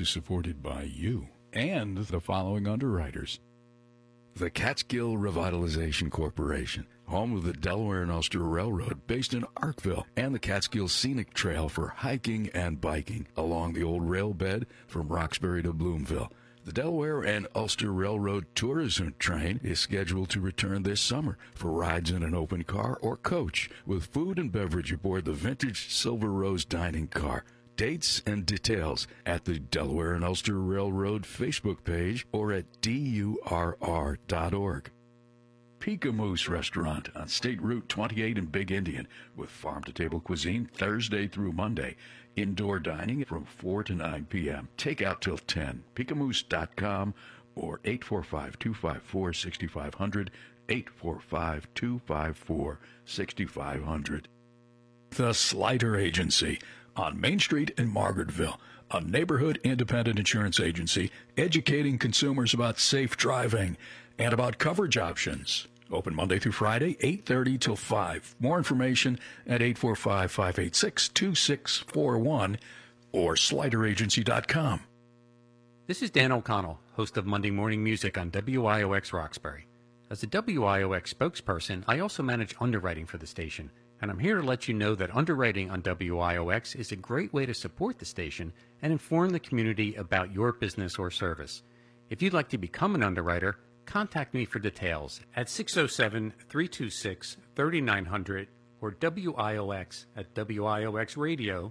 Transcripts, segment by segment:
Is supported by you and the following underwriters. The Catskill Revitalization Corporation, home of the Delaware and Ulster Railroad, based in Arkville, and the Catskill Scenic Trail for hiking and biking along the old rail bed from Roxbury to Bloomville. The Delaware and Ulster Railroad Tourism Train is scheduled to return this summer for rides in an open car or coach with food and beverage aboard the vintage Silver Rose dining car. Dates and details at the Delaware and Ulster Railroad Facebook page or at durr.org. Peekamoose Restaurant on State Route 28 in Big Indian with farm to table cuisine Thursday through Monday. Indoor dining from 4 to 9 p.m. Takeout till 10. Peekamoose.com or 845 254 6500. 845 254 6500. The Slider Agency on Main Street in Margaretville, a neighborhood independent insurance agency educating consumers about safe driving and about coverage options. Open Monday through Friday, 8:30 till 5. More information at 845-586-2641 or slideragency.com. This is Dan O'Connell, host of Monday Morning Music on WIOX Roxbury. As a WIOX spokesperson, I also manage underwriting for the station, and I'm here to let you know that underwriting on WIOX is a great way to support the station and inform the community about your business or service. If you'd like to become an underwriter, contact me for details at 607 326 3900 or WIOX at WIOXradio.org.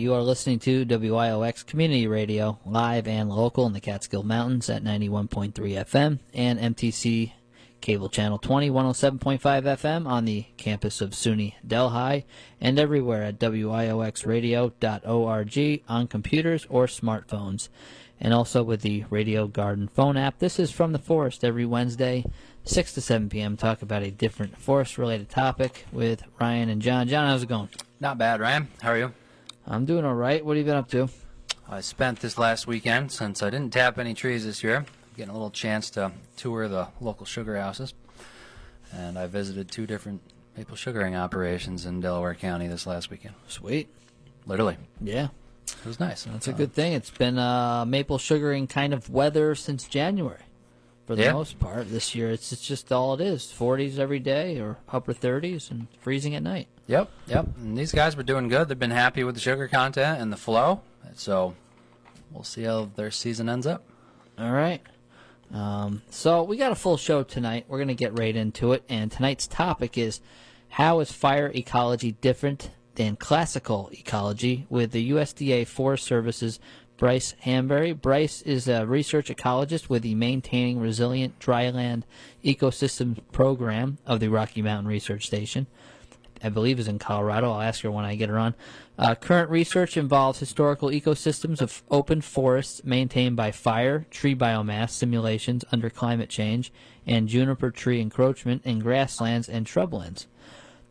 you are listening to WIOX Community Radio, live and local in the Catskill Mountains at 91.3 FM and MTC Cable Channel 20, 107.5 FM on the campus of SUNY Delhi and everywhere at WIOXradio.org on computers or smartphones. And also with the Radio Garden phone app. This is From the Forest every Wednesday, 6 to 7 p.m. Talk about a different forest related topic with Ryan and John. John, how's it going? Not bad, Ryan. How are you? I'm doing all right. What have you been up to? I spent this last weekend, since I didn't tap any trees this year, getting a little chance to tour the local sugar houses. And I visited two different maple sugaring operations in Delaware County this last weekend. Sweet. Literally. Yeah. It was nice. That's a good thing. It's been uh, maple sugaring kind of weather since January for the Yeah. most part. This year, it's, it's just all it is 40s every day or upper 30s and freezing at night. Yep, yep. And these guys were doing good. They've been happy with the sugar content and the flow. So we'll see how their season ends up. All right. Um, so we got a full show tonight. We're going to get right into it. And tonight's topic is how is fire ecology different than classical ecology with the USDA Forest Service's Brice Hanberry. Brice is a research ecologist with the Maintaining Resilient Dryland Ecosystems program of the Rocky Mountain Research Station. I believe is in Colorado. I'll ask her when I get her on. Uh, current research involves historical ecosystems of open forests maintained by fire, tree biomass simulations under climate change, and juniper tree encroachment in grasslands and shrublands.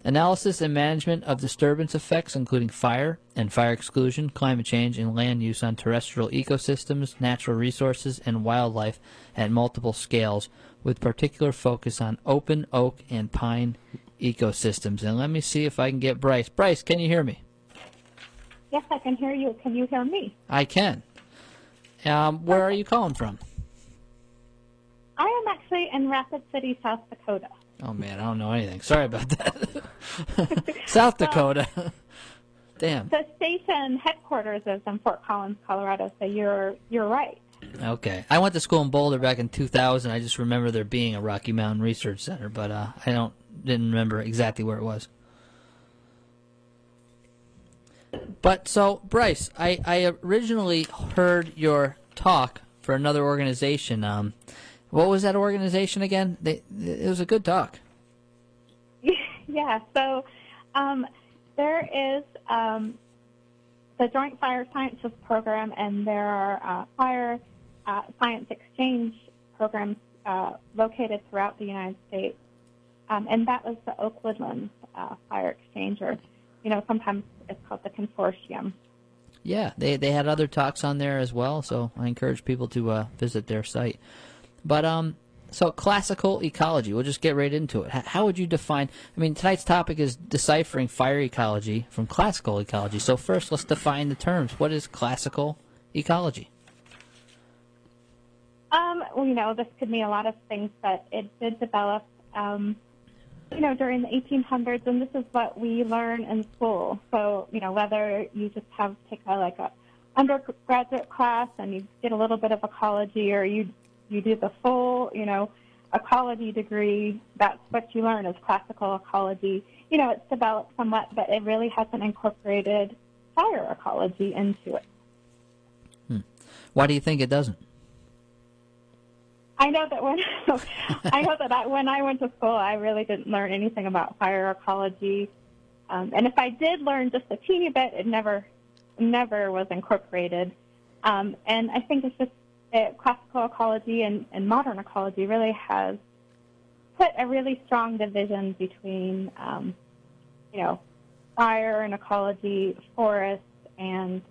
Analysis and management of disturbance effects, including fire and fire exclusion, climate change, and land use on terrestrial ecosystems, natural resources, and wildlife at multiple scales, with particular focus on open oak and pine ecosystems. And let me see if I can get Brice. Brice, can you hear me? Yes, I can hear you. Can you hear me? I can. Um, where are you calling from? I am actually in Rapid City, South Dakota. Oh man, I don't know anything. Sorry about that. South Dakota. Damn. The station headquarters is in Fort Collins, Colorado, so you're you're right. Okay. I went to school in Boulder back in 2000. I just remember there being a Rocky Mountain Research Center, but uh, I don't didn't remember exactly where it was. But so, Brice, I, I originally heard your talk for another organization. Um, what was that organization again? They, it was a good talk. yeah. So um, there is um, the Joint Fire Sciences Program, and there are uh, fire uh, science exchange programs uh, located throughout the United States. Um, and that was the Oak Woodlands uh, Fire Exchange, or you know, sometimes it's called the consortium. Yeah, they they had other talks on there as well, so I encourage people to uh, visit their site. But um, so classical ecology. We'll just get right into it. How would you define? I mean, tonight's topic is deciphering fire ecology from classical ecology. So first, let's define the terms. What is classical ecology? Um, well, you know, this could mean a lot of things, but it did develop, um, you know, during the 1800s, and this is what we learn in school. So, you know, whether you just have take a like a undergraduate class and you get a little bit of ecology, or you you do the full, you know, ecology degree. That's what you learn is classical ecology. You know, it's developed somewhat, but it really hasn't incorporated fire ecology into it. Hmm. Why do you think it doesn't? I know that when I know that I, when I went to school, I really didn't learn anything about fire ecology, um, and if I did learn just a teeny bit, it never never was incorporated. Um, and I think it's just classical ecology and, and modern ecology really has put a really strong division between, um, you know, fire and ecology, forests, and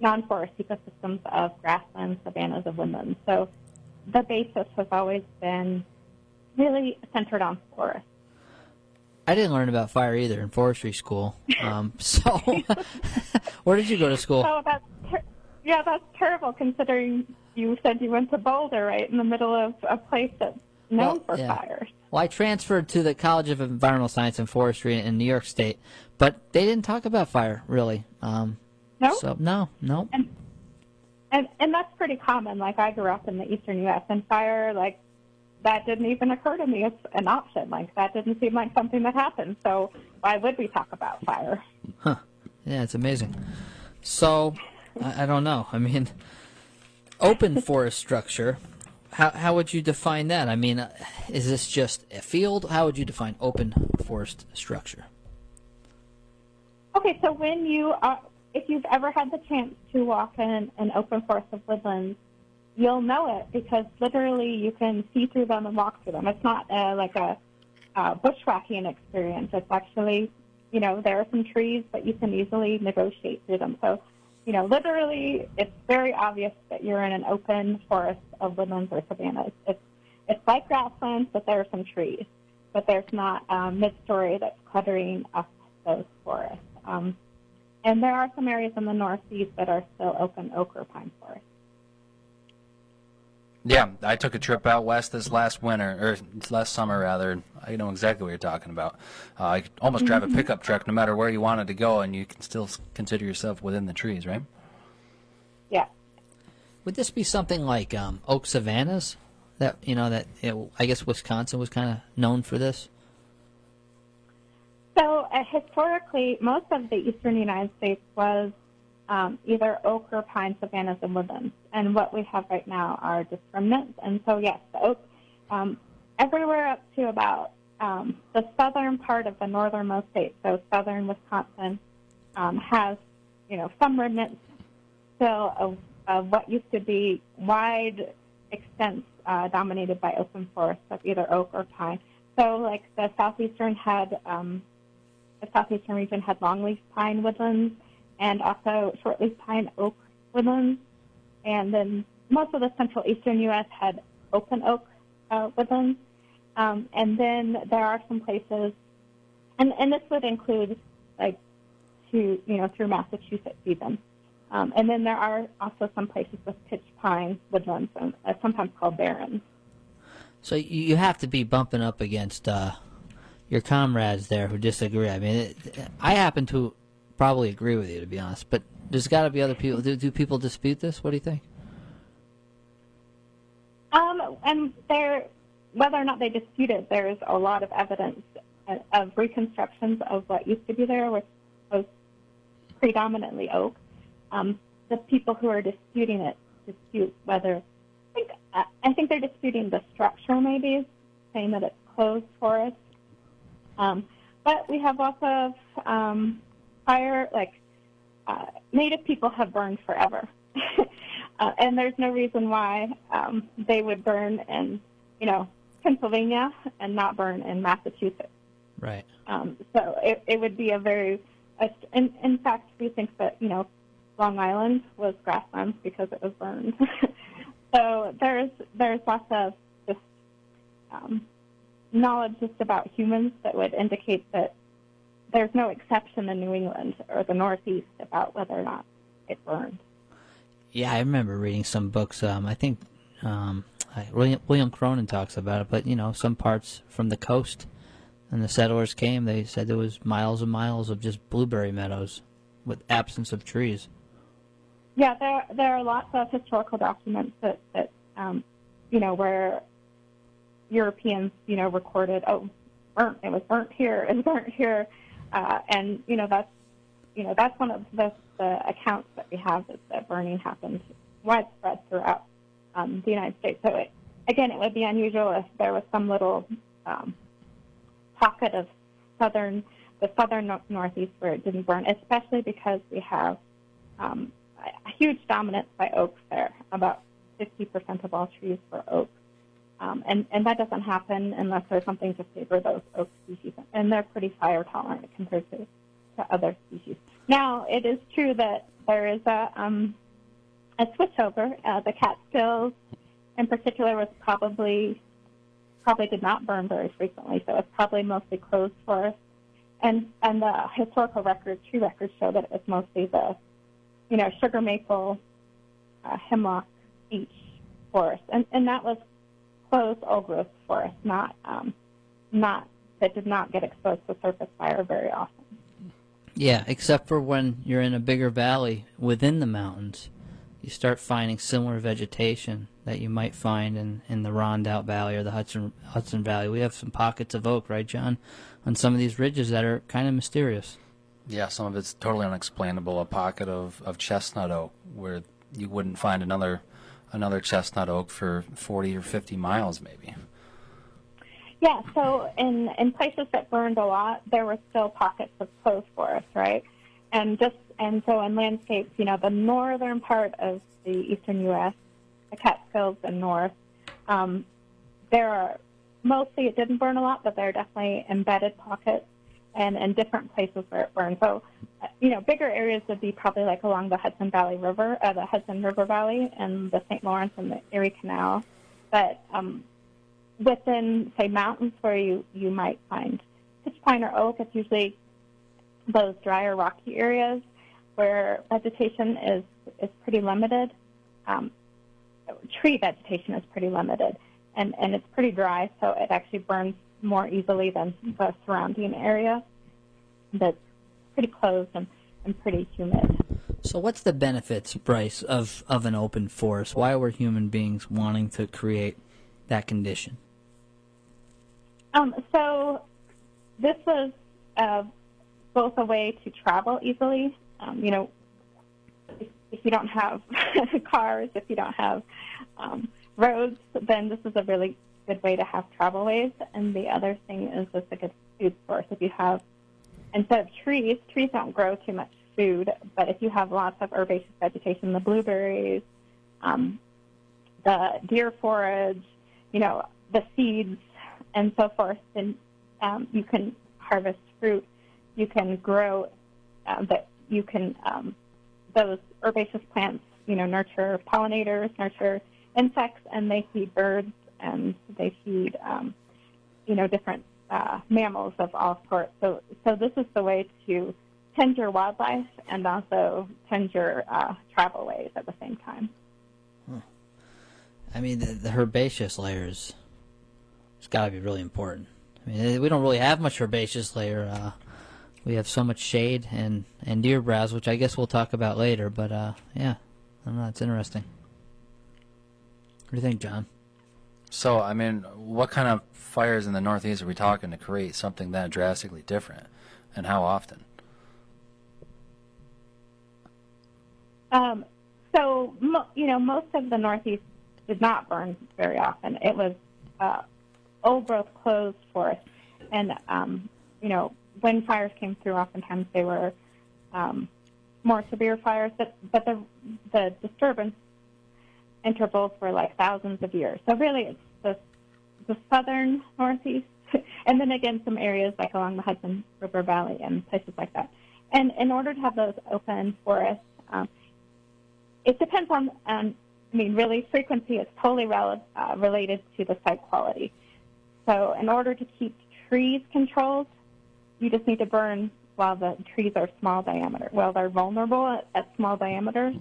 non-forest ecosystems of grasslands, savannas, and woodlands. So the basis has always been really centered on forests. I didn't learn about fire either in forestry school. Um, so, where did you go to school? Oh, that's ter- yeah, that's terrible considering you said you went to Boulder, right in the middle of a place that's known well, for yeah. fires. Well, I transferred to the College of Environmental Science and Forestry in New York State, but they didn't talk about fire really. Um, no. So no, no. And, and and that's pretty common. Like I grew up in the eastern U.S. and fire, like that didn't even occur to me as an option. Like that didn't seem like something that happened. So why would we talk about fire? Huh. Yeah, it's amazing. So I, I don't know. I mean, open forest structure. How how would you define that? I mean, uh, is this just a field? How would you define open forest structure? Okay, so when you are, if you've ever had the chance to walk in an open forest of woodlands, you'll know it because literally you can see through them and walk through them. It's not uh, like a, a bushwhacking experience. It's actually, you know, there are some trees, but you can easily negotiate through them. So you know, literally, it's very obvious that you're in an open forest of woodlands or savannas. It's it's like grasslands, but there are some trees. But there's not um, mid-story that's cluttering up those forests. Um, and there are some areas in the northeast that are still open oak or pine forests. Yeah, I took a trip out west this last winter, or last summer rather. I know exactly what you're talking about. Uh, I could almost drive a pickup truck no matter where you wanted to go, and you can still consider yourself within the trees, right? Yeah. Would this be something like um, oak savannas? That you know that it, I guess Wisconsin was kind of known for this. So uh, historically, most of the eastern United States was um, either oak or pine savannas and woodlands. And what we have right now are just remnants. And so, yes, the oak, um, everywhere up to about um, the southern part of the northernmost state, so southern Wisconsin, um, has you know some remnants still of, of what used to be wide extents uh, dominated by open forests of either oak or pine. So, like the southeastern had um, the southeastern region had longleaf pine woodlands and also shortleaf pine oak woodlands, and then most of the central eastern U.S. had open oak uh, woodlands. Um, and then there are some places, and, and this would include like to you know through Massachusetts even. Um, and then there are also some places with pitch pine woodlands, and, uh, sometimes called barrens. So you have to be bumping up against uh, your comrades there who disagree. I mean, it, I happen to probably agree with you, to be honest. But there's got to be other people. Do, do people dispute this? What do you think? Um, and there, whether or not they dispute it, there's a lot of evidence uh, of reconstructions of what used to be there, which was predominantly oak. Um, the people who are disputing it dispute whether I think I think they're disputing the structure, maybe saying that it's closed forest. Um, but we have lots of um, fire, like uh, native people have burned forever, uh, and there's no reason why um, they would burn in, you know, Pennsylvania and not burn in Massachusetts. Right. Um, so it, it would be a very, a, in, in fact, we think that you know, Long Island was grasslands because it was burned. so there's there's lots of just um, knowledge just about humans that would indicate that there's no exception in New England or the Northeast about whether or not it burned. Yeah, I remember reading some books. Um, I think um, I, William, William Cronon talks about it, but you know, some parts from the coast, and the settlers came. They said there was miles and miles of just blueberry meadows with absence of trees. Yeah, there there are lots of historical documents that that um, you know where Europeans you know recorded oh burnt it was burnt here it was burnt here, uh, and you know that's you know that's one of the, the accounts that we have is that burning happened widespread throughout um, the United States. So it, again, it would be unusual if there was some little um, pocket of southern the southern no- northeast where it didn't burn, especially because we have um, a huge dominance by oaks there. About 50% of all trees were oak. Um, and, and that doesn't happen unless there's something to favor those oak species. And they're pretty fire tolerant compared to, to other species. Now, it is true that there is a, um, a switchover. Uh, the Catskills, in particular, was probably probably did not burn very frequently, so it's probably mostly closed forest. And and the historical records, tree records, show that it's mostly the you know, sugar maple, uh, hemlock, beech forest, and and that was closed old growth forest, not um, not that did not get exposed to surface fire very often. Yeah, except for when you're in a bigger valley within the mountains, you start finding similar vegetation that you might find in, in the Rondout Valley or the Hudson Hudson Valley. We have some pockets of oak, right, John, on some of these ridges that are kind of mysterious. Yeah, some of it's totally unexplainable. A pocket of, of chestnut oak where you wouldn't find another another chestnut oak for 40 or 50 miles, maybe. Yeah, so in in places that burned a lot, there were still pockets of closed forest, right? And just and so in landscapes, you know, the northern part of the eastern U.S., the Catskills and north, um, there are mostly it didn't burn a lot, but there are definitely embedded pockets and and different places where it burned. So, uh, you know, bigger areas would be probably like along the Hudson Valley River, uh, the Hudson River Valley, and the St. Lawrence and the Erie Canal. But um, within, say, mountains where you you might find pitch pine or oak, it's usually those drier, rocky areas where vegetation is is pretty limited. Um, tree vegetation is pretty limited, and and it's pretty dry, so it actually burns more easily than the surrounding area that's pretty closed and, and pretty humid. So, what's the benefits, Brice, of, of an open forest? Why were human beings wanting to create that condition? Um, so, this was uh, both a way to travel easily. Um, you know, if, if, you don't have cars, if you don't have um, roads, then this is a really good way to have travelways, and the other thing is it's a good food source. If you have instead of trees, trees don't grow too much food, but if you have lots of herbaceous vegetation, the blueberries, um, the deer forage, you know, the seeds, and so forth, then um, you can harvest fruit. You can grow uh, that you can um, those herbaceous plants, you know, nurture pollinators, nurture insects, and they feed birds and they feed, um, you know, different uh, mammals of all sorts. So, so this is the way to tend your wildlife and also tend your uh, travelways at the same time. I mean, the, the herbaceous layers, it's got to be really important. I mean, we don't really have much herbaceous layer. Uh, we have so much shade and, and deer browse, which I guess we'll talk about later. But uh, yeah, I don't know. Interesting. What do you think, John? So, I mean, what kind of fires in the Northeast are we talking to create something that drastically different, and how often? Um, so, you know, most of the Northeast did not burn very often. It was uh, old growth closed forest, and um, you know, when fires came through, oftentimes they were um, more severe fires, but but the the disturbance intervals for like thousands of years. So really, it's the the southern Northeast, and then again some areas like along the Hudson River Valley and places like that. And in order to have those open forests, um, it depends on, on, I mean, really, frequency is totally rel- uh, related to the site quality. So, in order to keep trees controlled, you just need to burn while the trees are small diameter, while they're vulnerable at, at small diameters.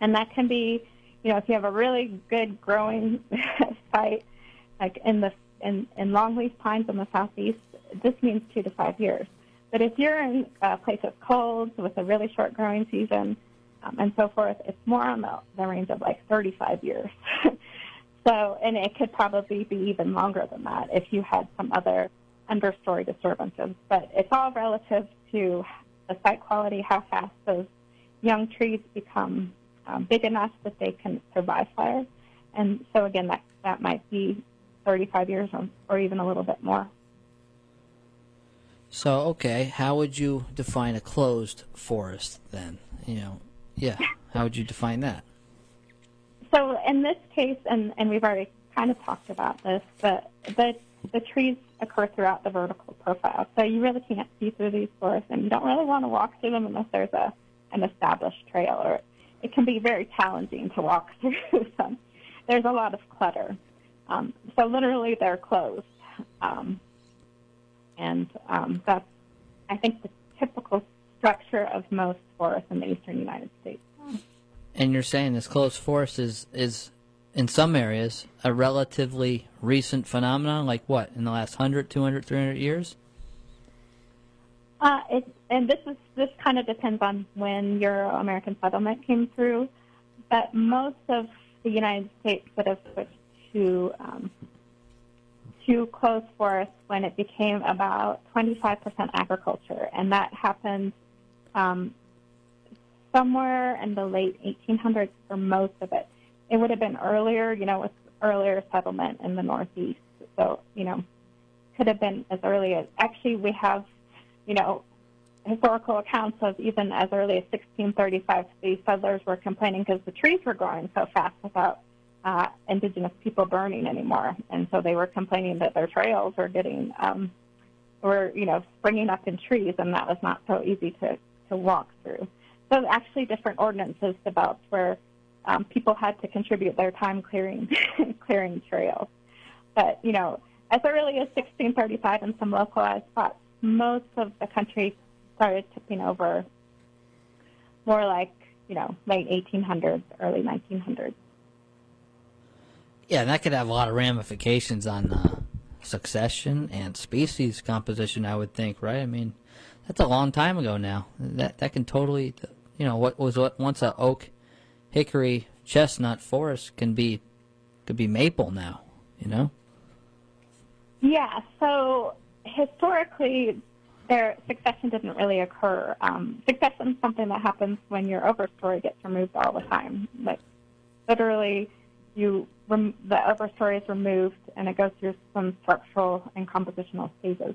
And that can be, you know, if you have a really good growing site, like in the in, in longleaf pines in the southeast, this means two to five years. But if you're in a place that's cold with a really short growing season, um, and so forth, it's more on the, the range of like 35 years. so, and it could probably be even longer than that if you had some other understory disturbances. But it's all relative to the site quality, how fast those young trees become um, big enough that they can survive fire. And so, again, that, that might be 35 years or, or even a little bit more. So, okay, how would you define a closed forest then? You know, yeah. How would you define that? So in this case, and, and we've already kind of talked about this, but the, the trees occur throughout the vertical profile. So you really can't see through these forests, and you don't really want to walk through them unless there's a an established trail, or it can be very challenging to walk through them. There's a lot of clutter. Um, so literally, they're closed, um, and um, that's I think the typical structure of most forests in the eastern United States. And you're saying this closed forest is is in some areas a relatively recent phenomenon, like what in the last 100, 200, 300 years? Uh, it, and this is this kind of depends on when Euro American settlement came through, but most of the United States would have switched to um, to closed forests when it became about 25% agriculture, and that happened um, somewhere in the late 1800s for most of it. It would have been earlier, you know, with earlier settlement in the Northeast. So, you know, could have been as early as actually we have, you know, historical accounts of even as early as 1635 the settlers were complaining because the trees were growing so fast without uh, indigenous people burning anymore, and so they were complaining that their trails were getting um, were you know springing up in trees, and that was not so easy to to walk through. So actually, different ordinances developed where um, people had to contribute their time clearing clearing trails. But you know, as early as 1635 in some localized spots, most of the country started tipping over. More like you know, late 1800s, early 1900s. Yeah, and that could have a lot of ramifications on uh, succession and species composition. I would think, right? I mean, that's a long time ago now. That that can totally, you know, what was what once a oak, hickory, chestnut forest can be, could be maple now. You know. Yeah. So historically, their succession didn't really occur. Um, succession is something that happens when your overstory gets removed all the time. Like literally, you rem- the overstory is removed and it goes through some structural and compositional stages.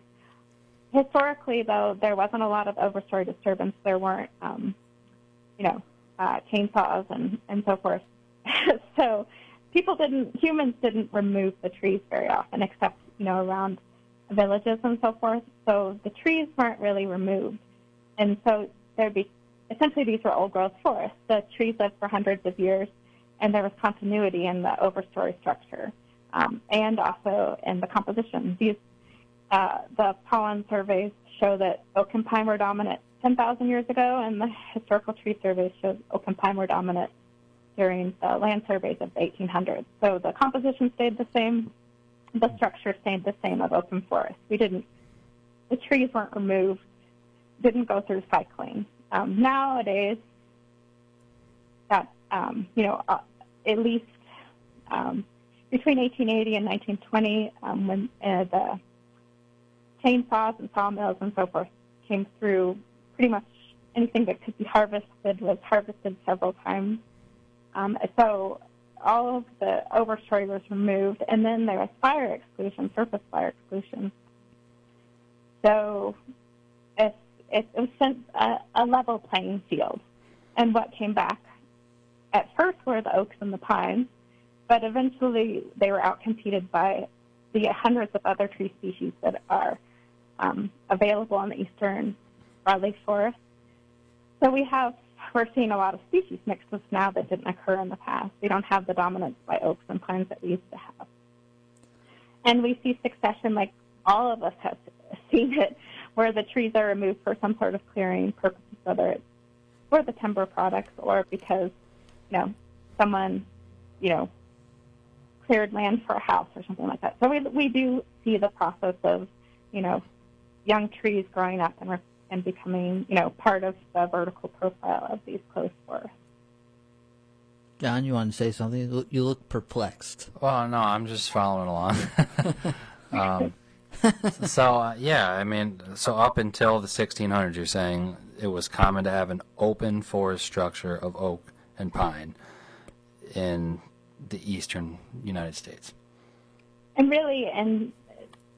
Historically, though, there wasn't a lot of overstory disturbance. There weren't, um, you know, uh, chainsaws and, and so forth. so people didn't, humans didn't remove the trees very often, except, you know, around villages and so forth. So the trees weren't really removed. And so there'd be, essentially these were old growth forests. The trees lived for hundreds of years and there was continuity in the overstory structure um, and also in the composition. These, uh, the pollen surveys show that oak and pine were dominant 10,000 years ago, and the historical tree surveys show oak and pine were dominant during the land surveys of the 1800s. So the composition stayed the same, the structure stayed the same of open forest. We didn't, the trees weren't removed, didn't go through cycling. Um, nowadays, that um, you know, uh, at least um, between 1880 and 1920, um, when uh, the chainsaws and sawmills and so forth came through, pretty much anything that could be harvested was harvested several times. Um, so all of the overstory was removed, and then there was fire exclusion, surface fire exclusion. So it, it, it was a, a level playing field. And what came back at first were the oaks and the pines, but eventually they were outcompeted by the hundreds of other tree species that are um, available in the eastern broadleaf forest. So we have we're seeing a lot of species mixes now that didn't occur in the past. We don't have the dominance by oaks and pines that we used to have. And we see succession like all of us have seen it, where the trees are removed for some sort of clearing purposes, whether it's for the timber products or because you know, someone, you know, cleared land for a house or something like that. So we we do see the process of, you know, young trees growing up and and becoming, you know, part of the vertical profile of these closed forests. John, you want to say something? You look perplexed. Well, no, I'm just following along. um, so uh, yeah, I mean, so up until the 1600s, you're saying it was common to have an open forest structure of oak and pine in the eastern United States. And really, and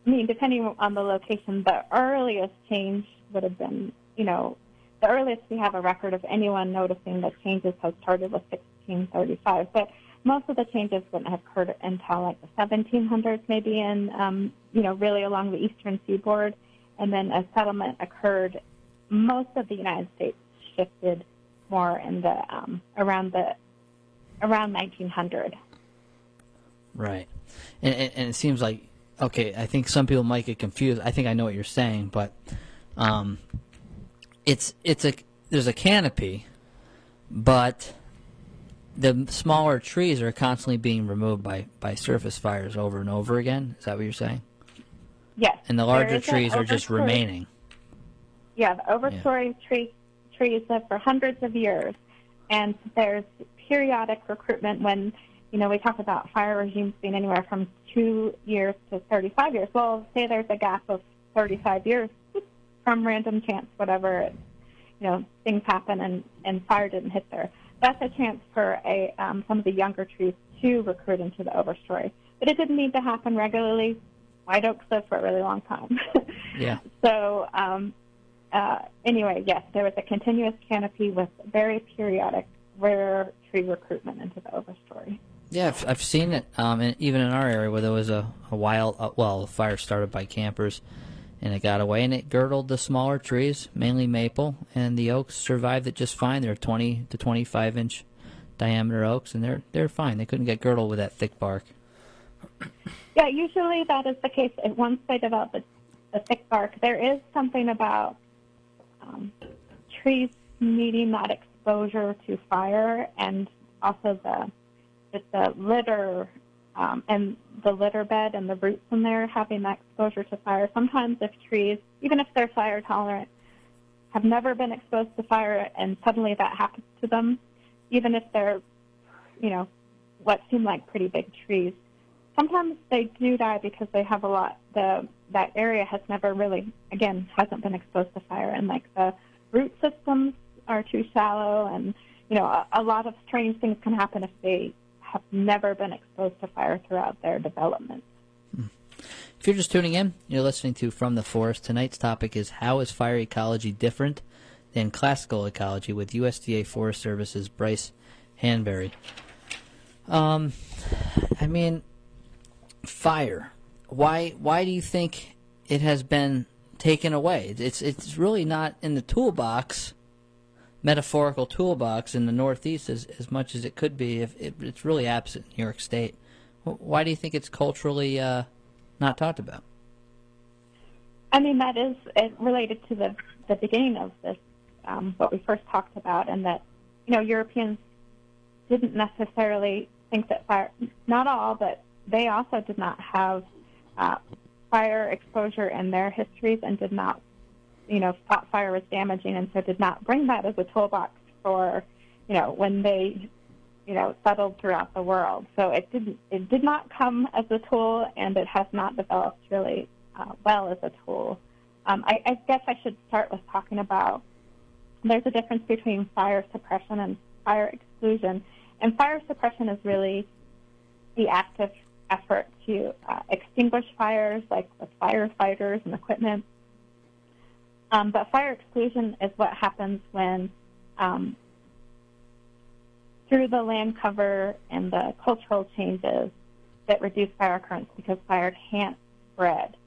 I mean, depending on the location, the earliest change would have been, you know, the earliest we have a record of anyone noticing that changes had started was 1635. But most of the changes wouldn't have occurred until like the 1700s, maybe and um, you know, really along the eastern seaboard. And then a settlement occurred. Most of the United States shifted more in the um, around the around 1900. Right, and, and, it seems like okay. I think some people might get confused. I think I know what you're saying, but um, it's it's a there's a canopy, but the smaller trees are constantly being removed by by surface fires over and over again. Is that what you're saying? Yes. And the larger trees are just remaining. Yeah, the overstory yeah. tree trees live for hundreds of years, and there's periodic recruitment when, you know, we talk about fire regimes being anywhere from two years to 35 years. Well, say there's a gap of 35 years from random chance, whatever, you know, things happen and, and fire didn't hit there. That's a chance for a um, some of the younger trees to recruit into the overstory. But it didn't need to happen regularly. White oaks live for a really long time. yeah. So um, uh, anyway, yes, there was a continuous canopy with very periodic rare tree recruitment into the overstory. Yeah, I've, I've seen it, um, even in our area where there was a, a wild, uh, well, a fire started by campers, and it got away, and it girdled the smaller trees, mainly maple, and the oaks survived it just fine. They're 20 to 25 inch diameter oaks, and they're they're fine. They couldn't get girdled with that thick bark. Yeah, usually that is the case. Once they develop the thick bark, there is something about um, trees needing that exposure to fire and also the the litter um, and the litter bed and the roots in there having that exposure to fire. Sometimes if trees, even if they're fire tolerant, have never been exposed to fire and suddenly that happens to them, even if they're, you know, what seem like pretty big trees, sometimes they do die because they have a lot the that area has never really again hasn't been exposed to fire and like the root systems are too shallow and you know a, a lot of strange things can happen if they have never been exposed to fire throughout their development. If you're just tuning in, you're listening to From the Forest. Tonight's topic is How is Fire Ecology Different than Classical Ecology with USDA Forest Service's Brice Hanberry. Um, I mean, fire. Why? Why do you think it has been taken away? It's it's really not in the toolbox, metaphorical toolbox in the Northeast as as much as it could be. If it, it's really absent in New York State, why do you think it's culturally uh, not talked about? I mean, that is related to the the beginning of this, um, what we first talked about, and that you know Europeans didn't necessarily think that fire, not all, but they also did not have uh, fire exposure in their histories and did not, you know, thought fire was damaging and so did not bring that as a toolbox for, you know, when they, you know, settled throughout the world. So it didn't, it did not come as a tool and it has not developed really uh, well as a tool. Um, I, I guess I should start with talking about there's a difference between fire suppression and fire exclusion. And fire suppression is really the active effort to uh, extinguish fires, like with firefighters and equipment. Um, but fire exclusion is what happens when, um, through the land cover and the cultural changes that reduce fire occurrence because fire can't spread.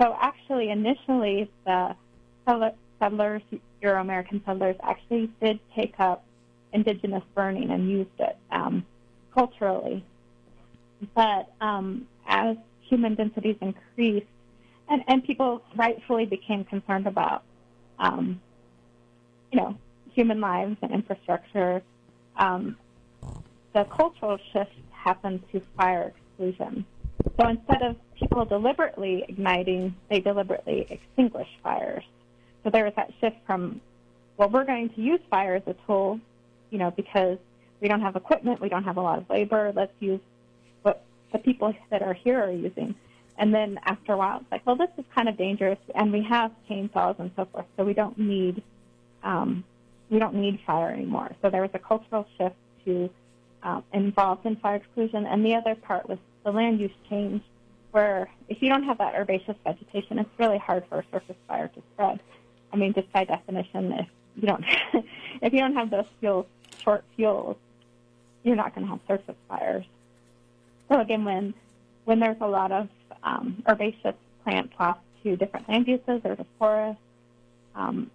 So actually, initially, the settlers, Euro-American settlers, actually did take up indigenous burning and used it um, culturally. But um, as human densities increased, and, and people rightfully became concerned about, um, you know, human lives and infrastructure, um, the cultural shift happened to fire exclusion. So instead of people deliberately igniting, they deliberately extinguish fires. So there was that shift from, well, we're going to use fire as a tool you know, because we don't have equipment, we don't have a lot of labor. Let's use what the people that are here are using. And then after a while, it's like, well, this is kind of dangerous, and we have chainsaws and so forth, so we don't need um, we don't need fire anymore. So there was a cultural shift to um, involved in fire exclusion, and the other part was the land use change, where if you don't have that herbaceous vegetation, it's really hard for a surface fire to spread. I mean, just by definition, if you don't if you don't have those fuels short fuels, you're not going to have surface fires. So again, when when there's a lot of um, herbaceous plants lost to different land uses or to forests, um,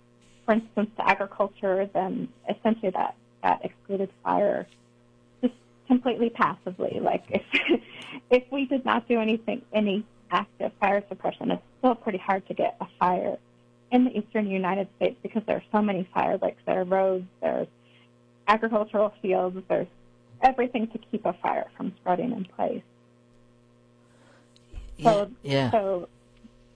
for instance, to agriculture, then essentially that that excluded fire just completely passively. Like if if we did not do anything, any active fire suppression, it's still pretty hard to get a fire in the eastern United States because there are so many fire breaks. There are roads, there's agricultural fields. There's everything to keep a fire from spreading in place. So, yeah. So,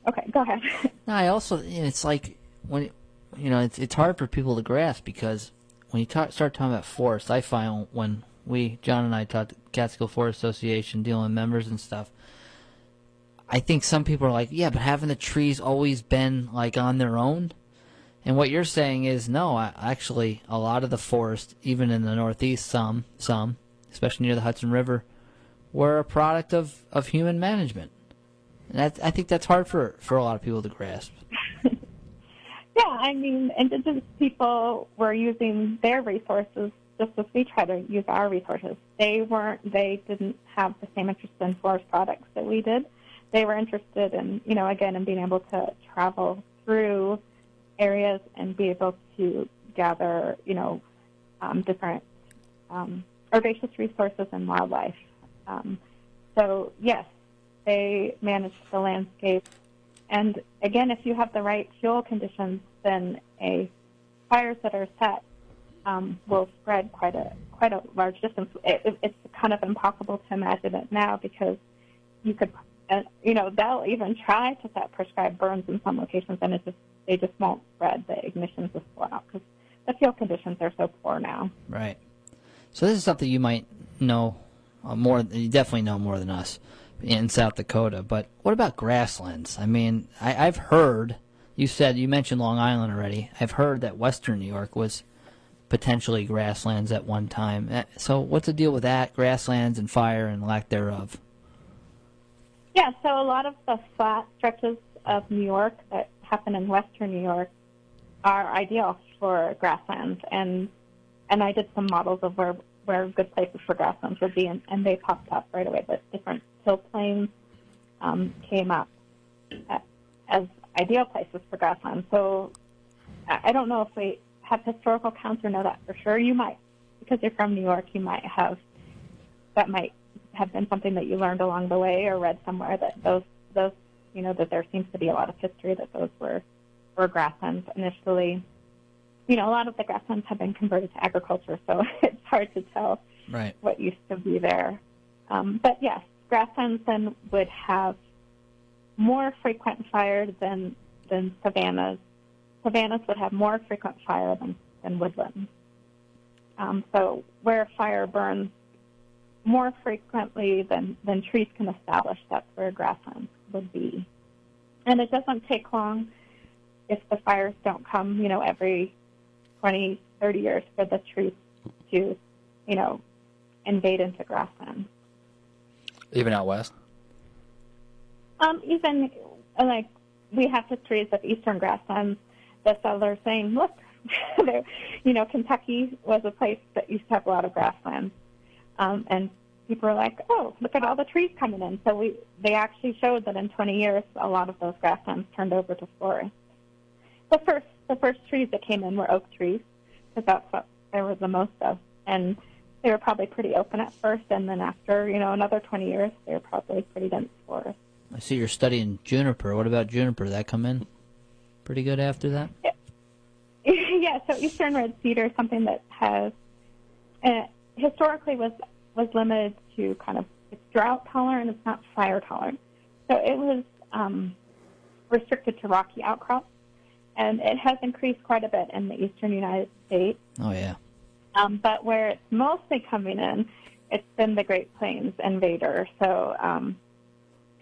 okay, go ahead. no, I also it's like when you know it's it's hard for people to grasp because when you talk, start talking about forests, I find when we John and I talked to Catskill Forest Association dealing with members and stuff. I think some people are like, yeah, but haven't the trees always been like on their own? And what you're saying is no, actually, a lot of the forest, even in the Northeast, some, some, especially near the Hudson River, were a product of, of human management. And I think that's hard for, for a lot of people to grasp. yeah, I mean, indigenous people were using their resources just as we try to use our resources. They weren't, they didn't have the same interest in forest products that we did. They were interested in, you know, again, in being able to travel through areas and be able to gather, you know, um, different um, herbaceous resources and wildlife. Um, so yes, they manage the landscape. And again, if you have the right fuel conditions, then a fires that are set um, will spread quite a quite a large distance. It, it, it's kind of impossible to imagine it now because you could, uh, you know, they'll even try to set prescribed burns in some locations, and it just they just won't spread. The ignitions will slow out because the fuel conditions are so poor now. Right. So this is something you might know uh, more. You definitely know more than us in South Dakota. But what about grasslands? I mean, I, I've heard you said you mentioned Long Island already. I've heard that Western New York was potentially grasslands at one time. Uh, So, what's the deal with that? Grasslands and fire and lack thereof. Yeah, so a lot of the flat stretches of New York that happen in western New York are ideal for grasslands, and and I did some models of where where good places for grasslands would be, and, and they popped up right away. But different hill plains um, came up as ideal places for grasslands. So I I don't know if we have historical counts or know that for sure. You might, because you're from New York, you might have that might have been something that you learned along the way or read somewhere that those those you know that there seems to be a lot of history that those were were grasslands initially. You know, a lot of the grasslands have been converted to agriculture, so it's hard to tell Right. what used to be there. Um, but yes, grasslands then would have more frequent fire than than savannas. Savannas would have more frequent fire than, than woodlands. Um, so where fire burns more frequently than, than trees can establish, that's where grasslands would be. And it doesn't take long if the fires don't come, you know, every 20, 30 years for the trees to, you know, invade into grassland. Even out west. Um, even like we have histories of eastern grasslands. The settlers saying, "Look, you know, Kentucky was a place that used to have a lot of grasslands," um, and people were like, "Oh, look at all the trees coming in." So we they actually showed that in 20 years, a lot of those grasslands turned over to forest. The first the first trees that came in were oak trees because that's what there was the most of, and they were probably pretty open at first, and then after you know another 20 years, they were probably pretty dense forest. I see you're studying juniper. What about juniper? That come in pretty good after that? yeah, so eastern red cedar is something that has uh, historically was was limited to kind of it's drought tolerant, it's not fire tolerant. So it was um, restricted to rocky outcrops, and it has increased quite a bit in the eastern United States. Oh yeah. Um, but where it's mostly coming in, it's been the Great Plains invader. So um,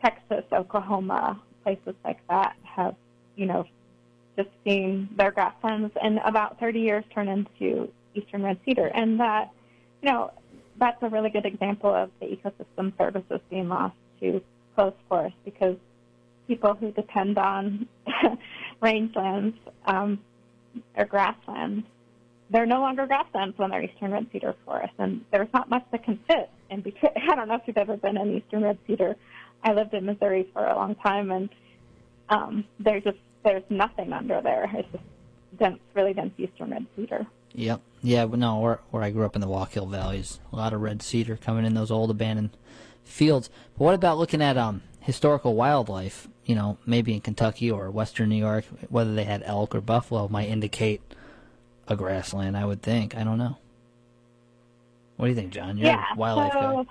Texas, Oklahoma, places like that have, you know, just seen their grasslands in about 30 years turn into eastern red cedar. And that, you know, that's a really good example of the ecosystem services being lost to closed forests because people who depend on rangelands um, or grasslands they're no longer grasslands when they're eastern red cedar forests, and there's not much that can fit in between. I don't know if you've ever been in eastern red cedar. I lived in Missouri for a long time, and um, there's just there's nothing under there. It's just dense, really dense eastern red cedar. Yep. Yeah, no, where, where I grew up in the Wallkill Valleys, a lot of red cedar coming in those old abandoned fields. But what about looking at um historical wildlife? You know, maybe in Kentucky or Western New York, whether they had elk or buffalo might indicate a grassland. I would think. I don't know. What do you think, John? You're yeah. a wildlife guy.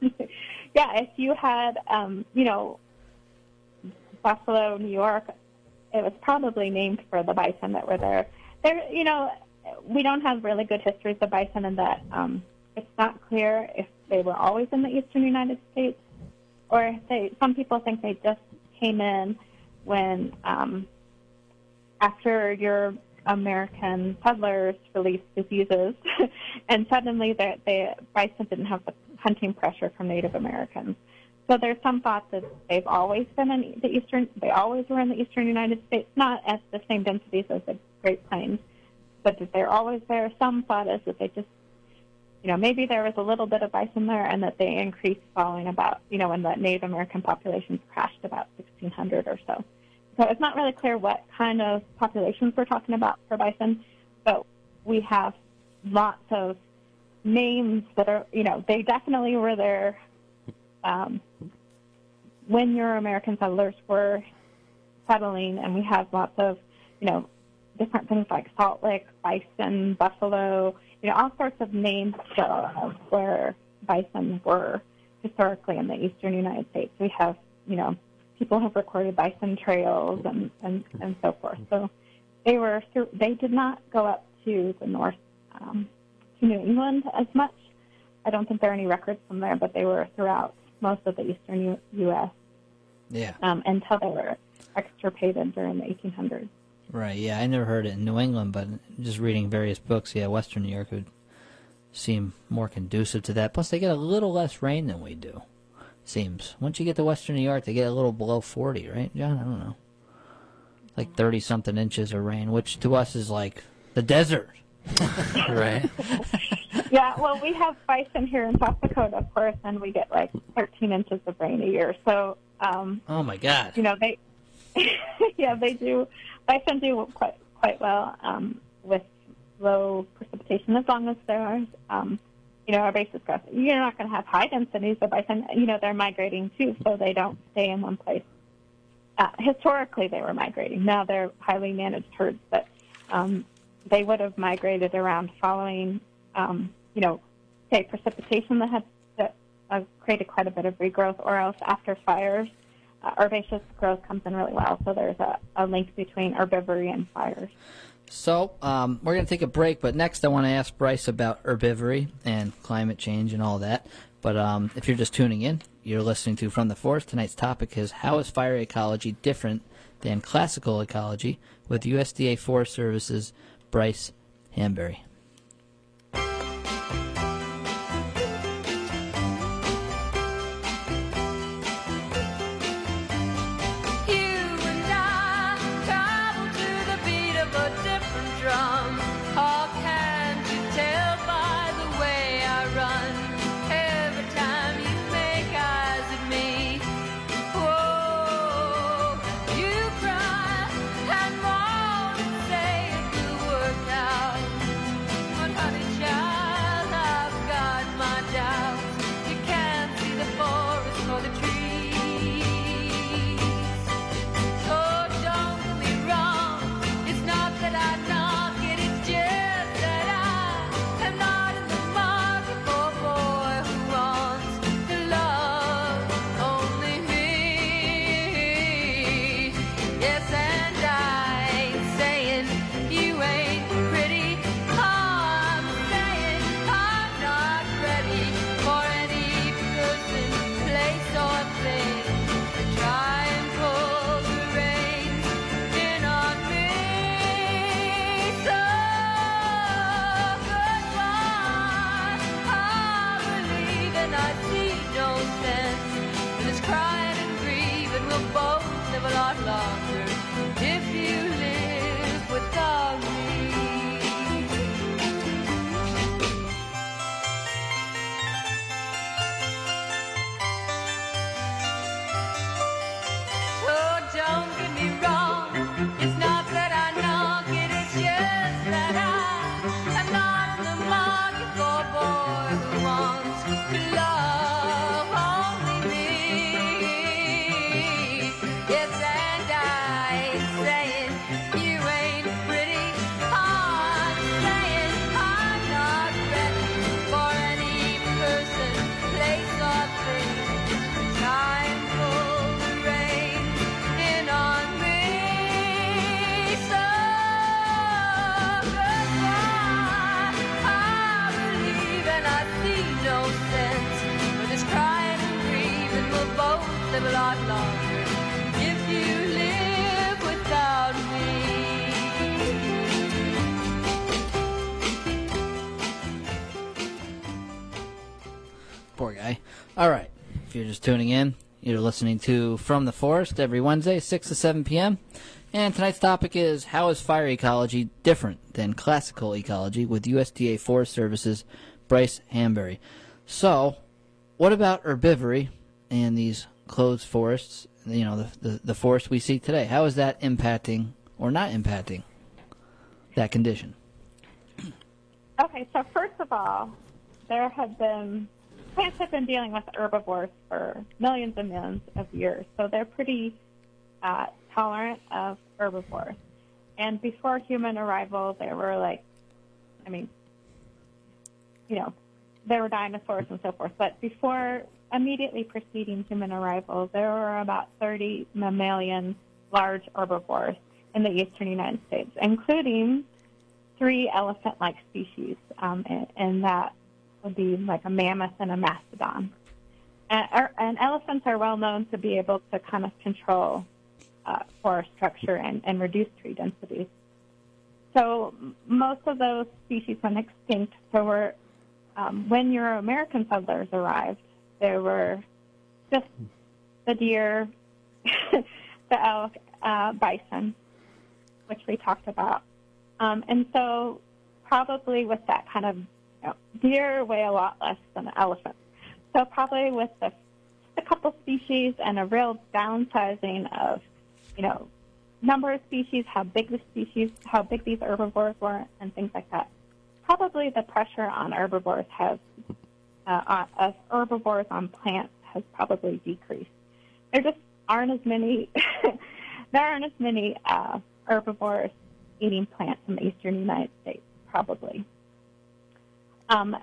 yeah, if you had, um, you know, Buffalo, New York, it was probably named for the bison that were there. There, you know, we don't have really good histories of bison in that um, it's not clear if they were always in the eastern United States or if they. Some people think they just came in when um, after your American settlers released diseases, and suddenly the, the bison didn't have the hunting pressure from Native Americans. So there's some thought that they've always been in the eastern, they always were in the eastern United States, not at the same densities as the Great Plains, but that they're always there. Some thought is that they just, you know, maybe there was a little bit of bison there, and that they increased following about, you know, when the Native American populations crashed about 1600 or so. So it's not really clear what kind of populations we're talking about for bison, but we have lots of names that are, you know, they definitely were there um, when Euro-American settlers were settling, and we have lots of, you know, different things like Salt Lick, bison, buffalo, you know, all sorts of names of where bison were historically in the eastern United States. We have, you know, people have recorded bison trails and, and, and so forth. So they were through, they did not go up to the north um, to New England as much. I don't think there are any records from there, but they were throughout most of the eastern U- U.S. Yeah. Um, until they were extirpated during the 1800s. Right. Yeah, I never heard it in New England, but just reading various books, yeah, Western New York would seem more conducive to that. Plus, they get a little less rain than we do. Seems once you get to Western New York, they get a little below forty, right, John? I don't know, like thirty something inches of rain, which to us is like the desert. right. Yeah, well, we have bison here in South Dakota, of course, and we get like 13 inches of rain a year. So, um, Oh my God. you know, they, yeah, they do. Bison do quite quite well um, with low precipitation as long as there are, um, you know, basis growth. You're not going to have high densities of bison. You know, they're migrating too, so they don't stay in one place. Uh, historically, they were migrating. Now they're highly managed herds, but um, they would have migrated around following, um, you know, say precipitation that had that uh, created quite a bit of regrowth, or else after fires, uh, herbaceous growth comes in really well. So there's a, a link between herbivory and fires. So um, we're going to take a break, but next I want to ask Brice about herbivory and climate change and all that. But um, if you're just tuning in, you're listening to From the Forest. Tonight's topic is how is fire ecology different than classical ecology with USDA Forest Services Brice Hanberry. In this crying and. We'll both live a lot longer if you you're just tuning in, you're listening to From the Forest every Wednesday, 6 to 7 p.m. And tonight's topic is How is fire ecology different than classical ecology with USDA Forest Services Brice Hanberry? So, what about herbivory and these closed forests, you know, the, the, the forest we see today? How is that impacting or not impacting that condition? Okay, so first of all, there have been plants have been dealing with herbivores for millions and millions of years, so they're pretty uh, tolerant of herbivores. And before human arrival, there were like, I mean, you know, there were dinosaurs and so forth. But before, immediately preceding human arrival, there were about 30 mammalian large herbivores in the eastern United States, including three elephant-like species, um, and, and that would be like a mammoth and a mastodon. And, er- and elephants are well known to be able to kind of control uh, forest structure and, and reduce tree densities. So most of those species went extinct. So were um, when Euro-American settlers arrived, there were just the deer, the elk, uh, bison, which we talked about. Um, and so probably with that kind of, deer weigh a lot less than an elephant. So probably with the, a couple species and a real downsizing of, you know, number of species, how big the species, how big these herbivores were, and things like that. Probably the pressure on herbivores has, uh, of herbivores on plants has probably decreased. There just aren't as many, there aren't as many uh, herbivores eating plants in the eastern United States, probably. Um,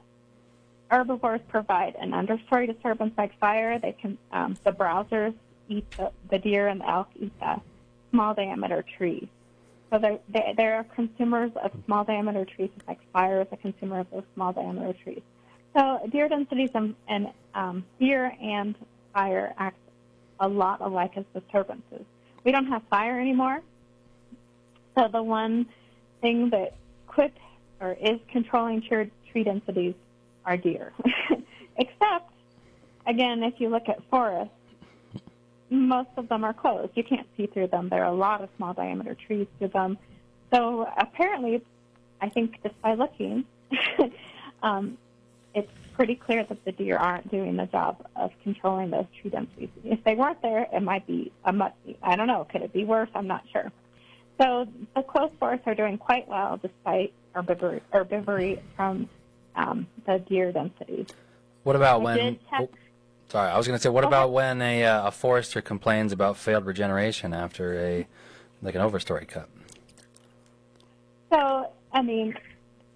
herbivores provide an understory disturbance like fire. They can, um, the browsers eat the, the deer and the elk eat the small diameter trees. So they're, they, they're consumers of small diameter trees, like fire is a consumer of those small diameter trees. So deer densities and, and um, deer and fire act a lot alike as disturbances. We don't have fire anymore. So the one thing that could or is controlling tree, tree densities are deer. Except, again, if you look at forests, most of them are closed. You can't see through them. There are a lot of small diameter trees through them. So apparently, I think just by looking, um, it's pretty clear that the deer aren't doing the job of controlling those tree densities. If they weren't there, it might be a much, I don't know, could it be worse? I'm not sure. So the closed forests are doing quite well despite herbivory, herbivory from um, the deer densities. What about I when? oh, sorry, I was going to say, what Go about when a, uh, a forester complains about failed regeneration after a like an overstory cut? So, I mean,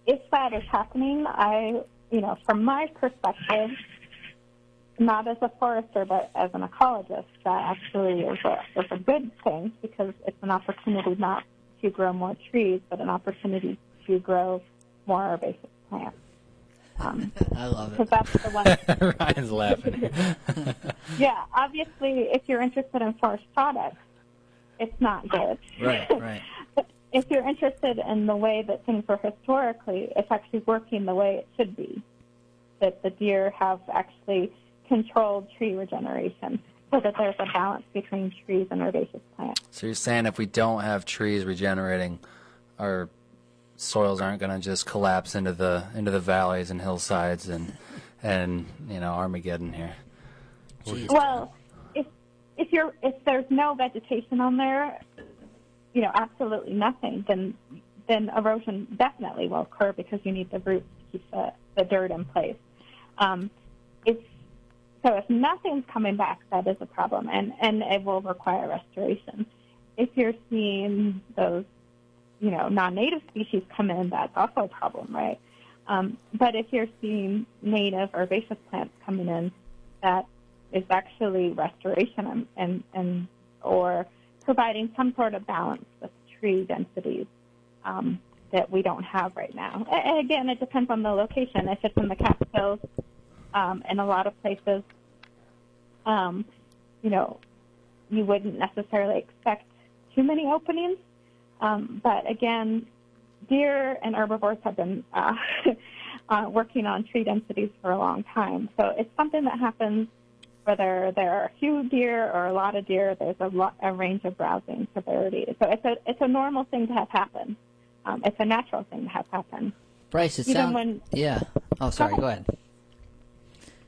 if that is happening, I, you know, from my perspective, not as a forester, but as an ecologist, that actually is a, is a good thing because it's an opportunity not to grow more trees, but an opportunity to grow more herbaceous plants. Um, I love because it. that's the one Ryan's laughing. Yeah, obviously, if you're interested in forest products, it's not good. Right, right. but if you're interested in the way that things were historically, it's actually working the way it should be. That the deer have actually controlled tree regeneration so that there's a balance between trees and herbaceous plants. So you're saying if we don't have trees regenerating, our soils aren't going to just collapse into the into the valleys and hillsides and and you know Armageddon here. Well, if if you're if there's no vegetation on there, you know, absolutely nothing, then then erosion definitely will occur because you need the roots to keep the, the dirt in place. Um, if so, if nothing's coming back, that is a problem, and and it will require restoration. If you're seeing those, you know, non-native species come in, that's also a problem, right? Um, but if you're seeing native herbaceous plants coming in, that is actually restoration and, and, and or providing some sort of balance with tree densities um, that we don't have right now. And again, it depends on the location. If it's in the Catskills, um, in a lot of places, um, you know, you wouldn't necessarily expect too many openings. Um, but again, deer and herbivores have been uh, uh, working on tree densities for a long time. So it's something that happens whether there are a few deer or a lot of deer. There's a, lot, a range of browsing severity. So it's a it's a normal thing to have happen. Um, it's a natural thing to have happen. Brice, it sounds. when- Yeah. Oh, sorry. Go ahead.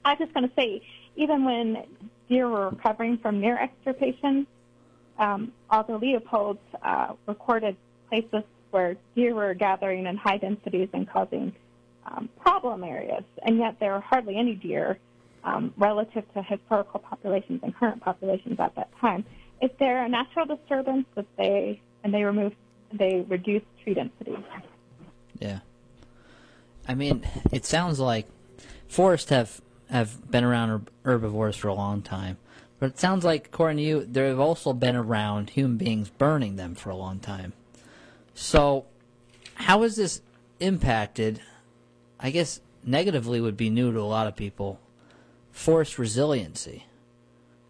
I was just going to say, even when deer were recovering from near extirpation, um, Aldo Leopold uh, recorded places where deer were gathering in high densities and causing um, problem areas, and yet there are hardly any deer um, relative to historical populations and current populations at that time. Is there a natural disturbance that they and they remove they reduce tree density? Yeah. I mean, it sounds like forests have have been around herbivores for a long time, but it sounds like, according to you, there have also been around human beings burning them for a long time. So, how has this impacted? I guess negatively would be new to a lot of people. Forest resiliency.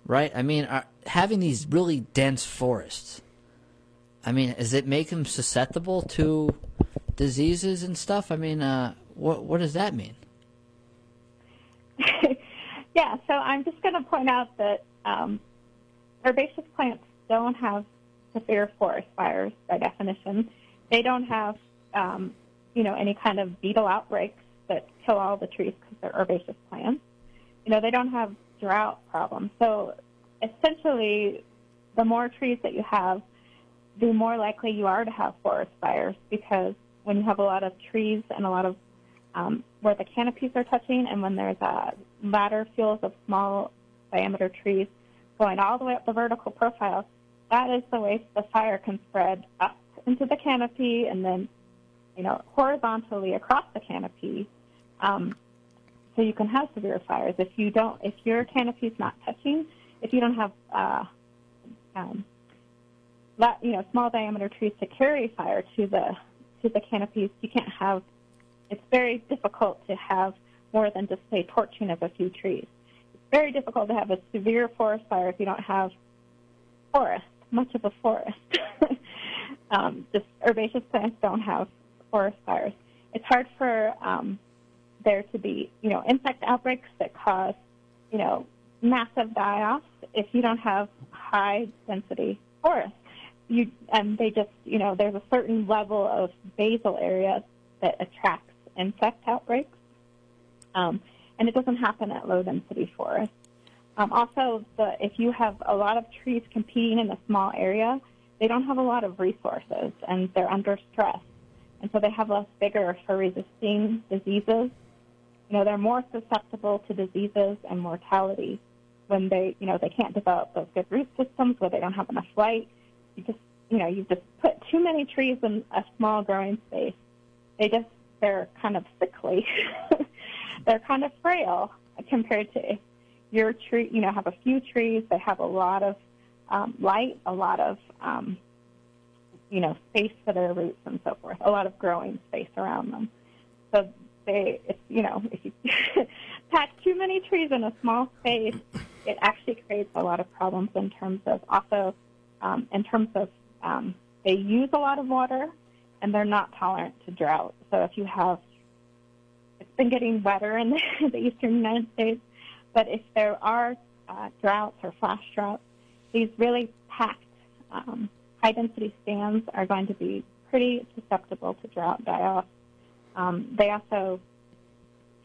right? I mean, are, having these really dense forests. I mean, does it make them susceptible to diseases and stuff? I mean, uh, what what does that mean? yeah, so I'm just going to point out that um, herbaceous plants don't have severe forest fires by definition. They don't have, um, you know, any kind of beetle outbreaks that kill all the trees because they're herbaceous plants. You know, they don't have drought problems. So essentially, the more trees that you have, the more likely you are to have forest fires because when you have a lot of trees and a lot of um, where the canopies are touching, and when there's a ladder fuels of small diameter trees going all the way up the vertical profile, that is the way the fire can spread up into the canopy and then, you know, horizontally across the canopy. Um, so you can have severe fires if you don't, if your canopy is not touching, if you don't have, uh, um, la- you know, small diameter trees to carry fire to the to the canopies, you can't have it's very difficult to have more than just say torching of a few trees. Very difficult to have a severe forest fire if you don't have forest, much of a forest. um, just herbaceous plants don't have forest fires. It's hard for um, there to be, you know, insect outbreaks that cause, you know, massive die-offs if you don't have high density forest. You and they just, you know, there's a certain level of basal area that attracts insect outbreaks, um, and it doesn't happen at low density forests. Um, also, the, if you have a lot of trees competing in a small area, they don't have a lot of resources and they're under stress, and so they have less vigor for resisting diseases. You know, they're more susceptible to diseases and mortality when they, you know, they can't develop those good root systems where they don't have enough light. You just, you know, you just put too many trees in a small growing space. They just, they're kind of sickly. they're kind of frail compared to your tree, you know, have a few trees. They have a lot of um, light, a lot of, um, you know, space for their roots and so forth, a lot of growing space around them. So they, if, you know, if you pack too many trees in a small space, it actually creates a lot of problems in terms of also, um, in terms of um, they use a lot of water and they're not tolerant to drought. So if you have, been getting wetter in the, the eastern United States, but if there are uh, droughts or flash droughts, these really packed um, high density stands are going to be pretty susceptible to drought die-off. Um, they also,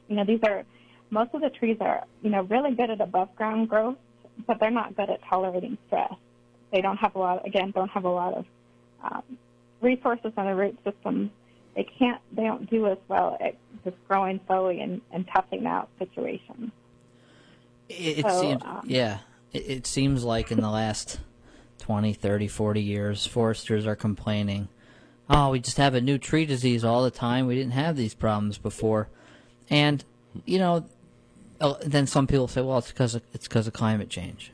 you know, these are most of the trees are, you know, really good at above ground growth, but they're not good at tolerating stress. They don't have a lot, again, don't have a lot of um, resources on the root system. They can't, they don't do as well at just growing slowly and, and toughing out situations. It, So, seems, um, yeah, it, it seems like in the last 20, 30, 40 years, foresters are complaining, oh, we just have a new tree disease all the time. We didn't have these problems before. And, you know, then some people say, well, it's because of, it's because of climate change.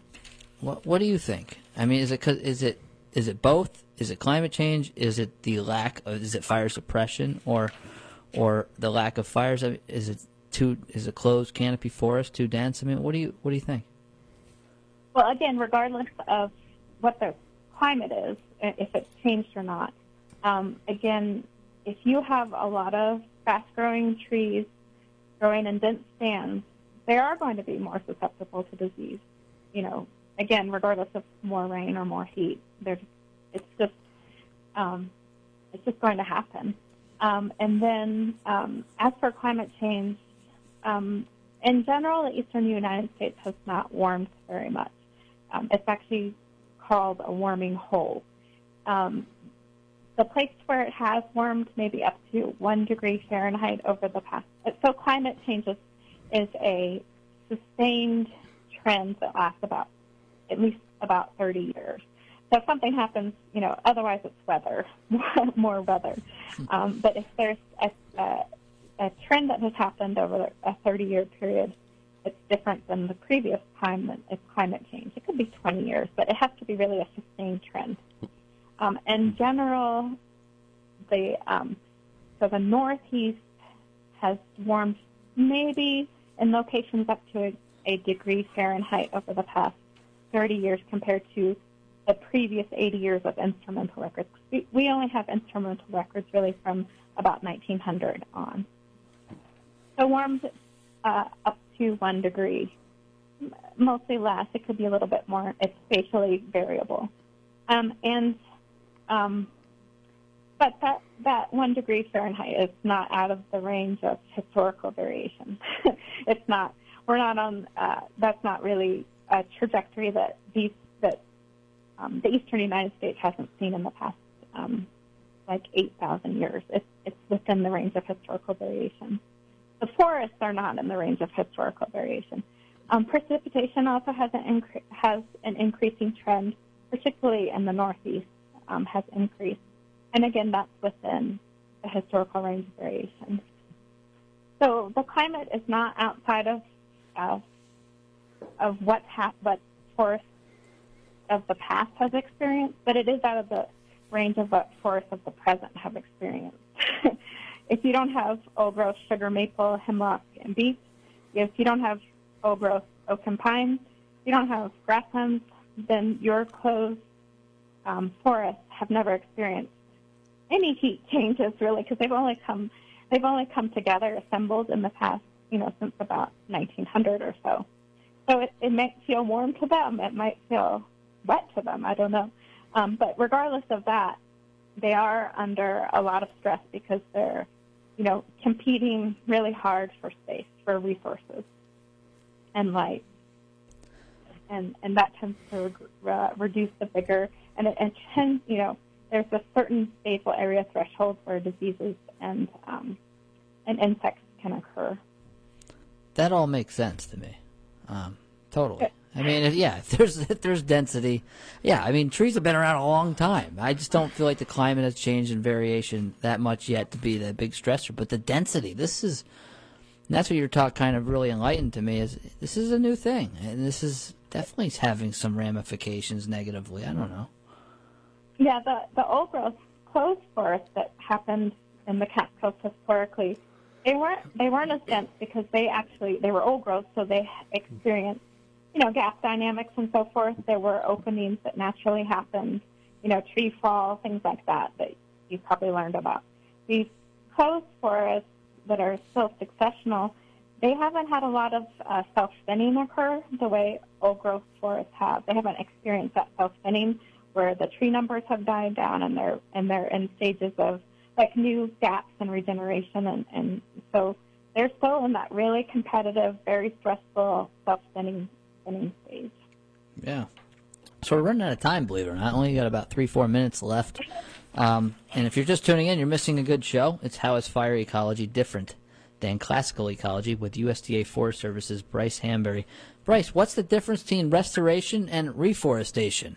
What, what do you think? I mean, is it, is it, is it both? Is it climate change? Is it the lack of, is it fire suppression or, or the lack of fires? Is it too, is a closed canopy forest too dense? I mean, what do you, what do you think? Well, again, regardless of what the climate is, if it's changed or not, um, again, if you have a lot of fast-growing trees growing in dense stands, they are going to be more susceptible to disease. You know, again, regardless of more rain or more heat, they're, it's just um, it's just going to happen. Um, and then, um, as for climate change, um, in general, the eastern United States has not warmed very much. Um, it's actually called a warming hole. Um, the place where it has warmed maybe up to one degree Fahrenheit over the past. So climate change is, is a sustained trend that lasts about at least about 30 years. So if something happens, you know, otherwise it's weather, more weather. Um, but if there's a, a, a trend that has happened over a 30-year period, it's different than the previous time that it's climate change. It could be 20 years, but it has to be really a sustained trend. Um, in general, the um, so the northeast has warmed maybe in locations up to a, a degree Fahrenheit over the past 30 years compared to the previous 80 years of instrumental records. We, we only have instrumental records really from about 1900 on. So warms uh, up to one degree, mostly less. It could be a little bit more. It's spatially variable, um, and um, but that that one degree Fahrenheit is not out of the range of historical variation. it's not. We're not on. Uh, that's not really a trajectory that these um, the eastern United States hasn't seen in the past um, like 8,000 years. It's, it's within the range of historical variation. The forests are not in the range of historical variation. Um, precipitation also has an, incre- has an increasing trend, particularly in the northeast, um, has increased. And again, that's within the historical range of variation. So the climate is not outside of of, of what hap- what forests of the past has experienced, but it is out of the range of what forests of the present have experienced. if you don't have old growth sugar maple, hemlock, and beech, if you don't have old growth oak and pine, if you don't have grasslands, then your closed um, forests have never experienced any heat changes really because they've only come they've only come together assembled in the past you know since about 1900 or so. So it, it might feel warm to them. It might feel wet to them. I don't know. Um, but regardless of that, they are under a lot of stress because they're, you know, competing really hard for space, for resources, and light, and and that tends to uh, reduce the vigor, and it and tends, you know, there's a certain basal area threshold where diseases and um, and insects can occur. That all makes sense to me. Um, totally. I mean, if, yeah, if there's if there's density, yeah. I mean, trees have been around a long time. I just don't feel like the climate has changed in variation that much yet to be the big stressor. But the density, this is that's what your talk kind of really enlightened to me. Is this is a new thing, and this is definitely having some ramifications negatively. I don't know. Yeah, the the old growth closed forests that happened in the Catskills historically, they weren't they weren't as dense because they actually they were old growth, so they experienced you know gap dynamics and so forth. There were openings that naturally happened, you know, tree fall, things like that that you probably learned about. These closed forests that are still successional, they haven't had a lot of uh, self thinning occur the way old growth forests have. They haven't experienced that self thinning where the tree numbers have died down and they're and they're in stages of like new gaps and regeneration and, and so they're still in that really competitive, very stressful self thinning thinning stage. Yeah. So we're running out of time, believe it or not. Only got about three, four minutes left. Um, and if you're just tuning in, you're missing a good show. It's How is Fire Ecology Different Than Classical Ecology with USDA Forest Service's Brice Hanberry. Brice, what's the difference between restoration and reforestation?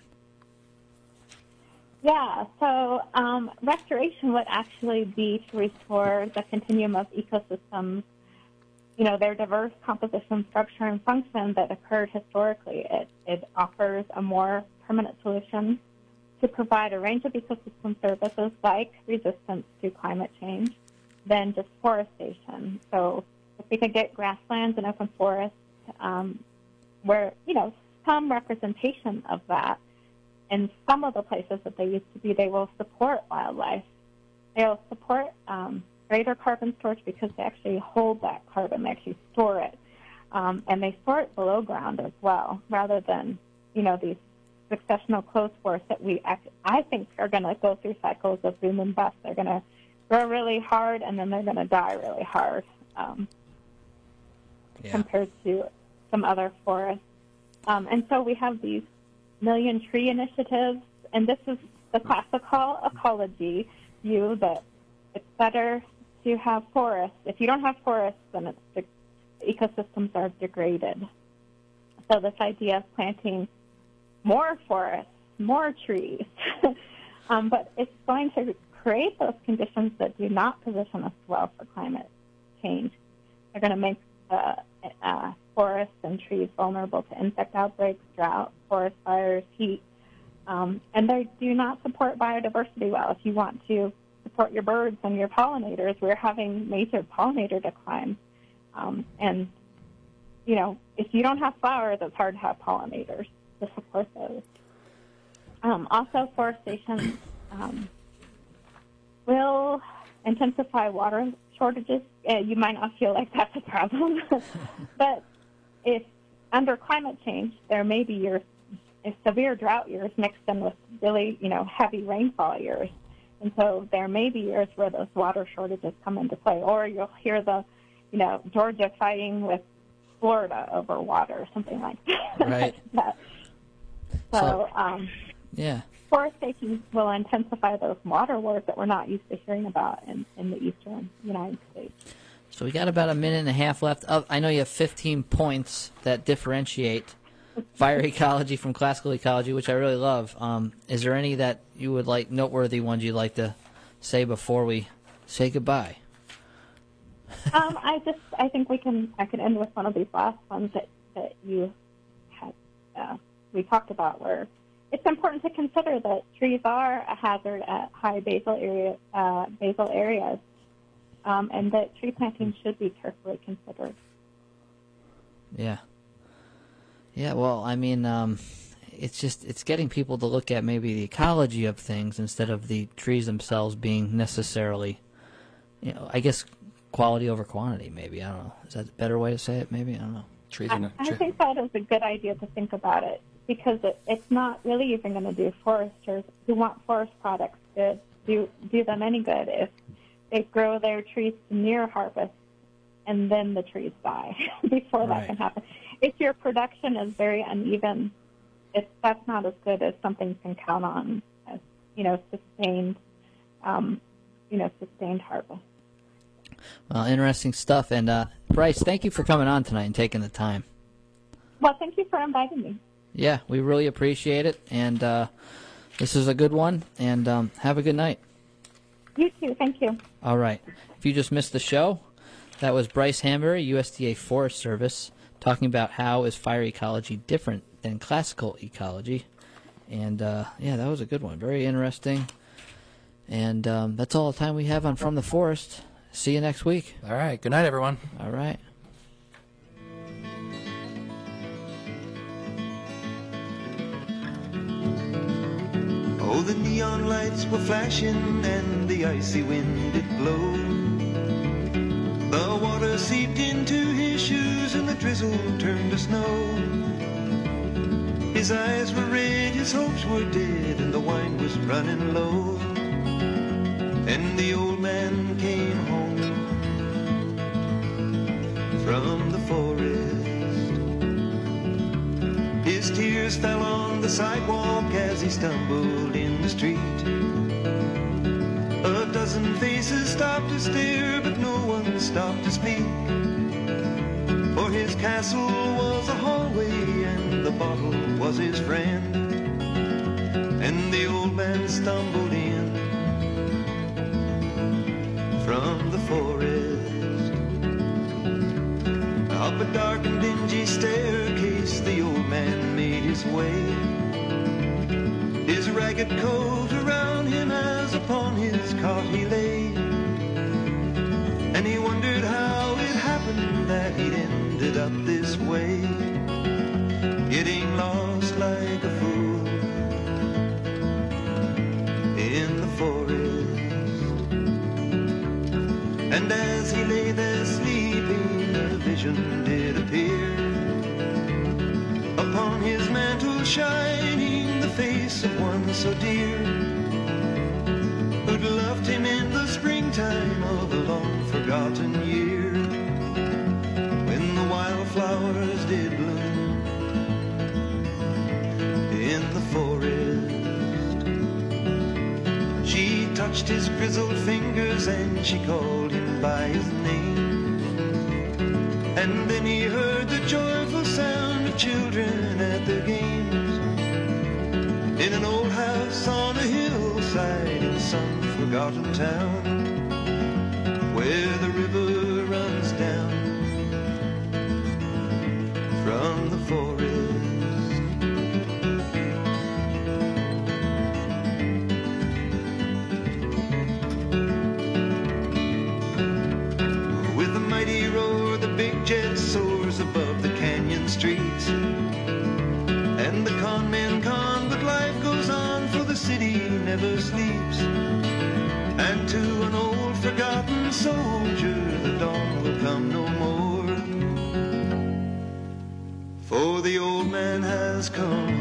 Yeah, so um, restoration would actually be to restore the continuum of ecosystems, you know, their diverse composition, structure, and function that occurred historically. It, it offers a more permanent solution to provide a range of ecosystem services like resistance to climate change than just forestation. So if we could get grasslands and open forests um, where, you know, some representation of that in some of the places that they used to be, they will support wildlife. They'll support um, greater carbon storage because they actually hold that carbon. They actually store it, um, and they store it below ground as well, rather than you know these successional closed forests that we act, I think are going to go through cycles of boom and bust. They're going to grow really hard, and then they're going to die really hard um, Yeah. compared to some other forests. Um, and so we have these million tree initiatives, and this is the classical ecology view that it's better to have forests. If you don't have forests, then the ecosystems are degraded. So this idea of planting more forests, more trees, um, but it's going to create those conditions that do not position us well for climate change. They're going to make uh, uh, forests and trees vulnerable to insect outbreaks, drought, forest fires, heat, um, and they do not support biodiversity well. If you want to support your birds and your pollinators, we're having major pollinator decline. Um, and, you know, if you don't have flowers, it's hard to have pollinators. to support those. Um, also, forestation um, will intensify water shortages. Uh, you might not feel like that's a problem, but if under climate change, there may be years, severe drought years mixed in with really, you know, heavy rainfall years. And so there may be years where those water shortages come into play, or you'll hear the, you know, Georgia fighting with Florida over water or something like Right. that. So- So, um, Yeah. forestation will intensify those water wars that we're not used to hearing about in, in the eastern United States. So we got about a minute and a half left. Of, I know you have 15 points that differentiate fire ecology from classical ecology, which I really love. Um, is there any that you would like noteworthy ones you'd like to say before we say goodbye? um, I just I think we can I can end with one of these last ones that that you had uh, we talked about where it's important to consider that trees are a hazard at high basal area uh, basal areas, um, and that tree planting should be carefully considered. Yeah. Yeah, well, I mean, um, it's just it's getting people to look at maybe the ecology of things instead of the trees themselves being necessarily, you know, I guess quality over quantity. Maybe I don't know. Is that a better way to say it? Maybe I don't know. Trees I, are I think that is a good idea to think about it because it, it's not really even going to do foresters who want forest products to do do them any good if they grow their trees near harvest and then the trees die before that Right. can happen. If your production is very uneven, it's that's not as good as something you can count on as you know sustained, um, you know sustained harvest. Well, interesting stuff. And uh, Brice, thank you for coming on tonight and taking the time. Well, thank you for inviting me. Yeah, we really appreciate it. And uh, this is a good one. And um, have a good night. You too. Thank you. All right. If you just missed the show, that was Brice Hanberry, USDA Forest Service, talking about how is fire ecology different than classical ecology. And uh, yeah, that was a good one. Very interesting. And um, that's all the time we have on From the Forest. See you next week. All right. Good night, everyone. All right. Oh, the neon lights were flashing and the icy wind did blow. Seeped into his shoes and the drizzle turned to snow. His eyes were red, his hopes were dead, and the wine was running low. And the old man came home from the forest. His tears fell on the sidewalk as he stumbled in the street. A dozen faces stopped to stare, but no one stopped to speak. For his castle was a hallway, and the bottle was his friend. And the old man stumbled in from the forest. Up a dark and dingy staircase, the old man made his way. His ragged coat cot he lay. And he wondered how it happened that he'd ended up this way. Getting lost like a fool in the forest. And as he lay there sleeping, a vision did appear. Upon his mantle shining the face of one so dear, forgotten year, when the wildflowers did bloom in the forest. She touched his grizzled fingers and she called him by his name. And then he heard the joyful sound of children at their games. In an old house on a hillside in some forgotten town. Where the has come.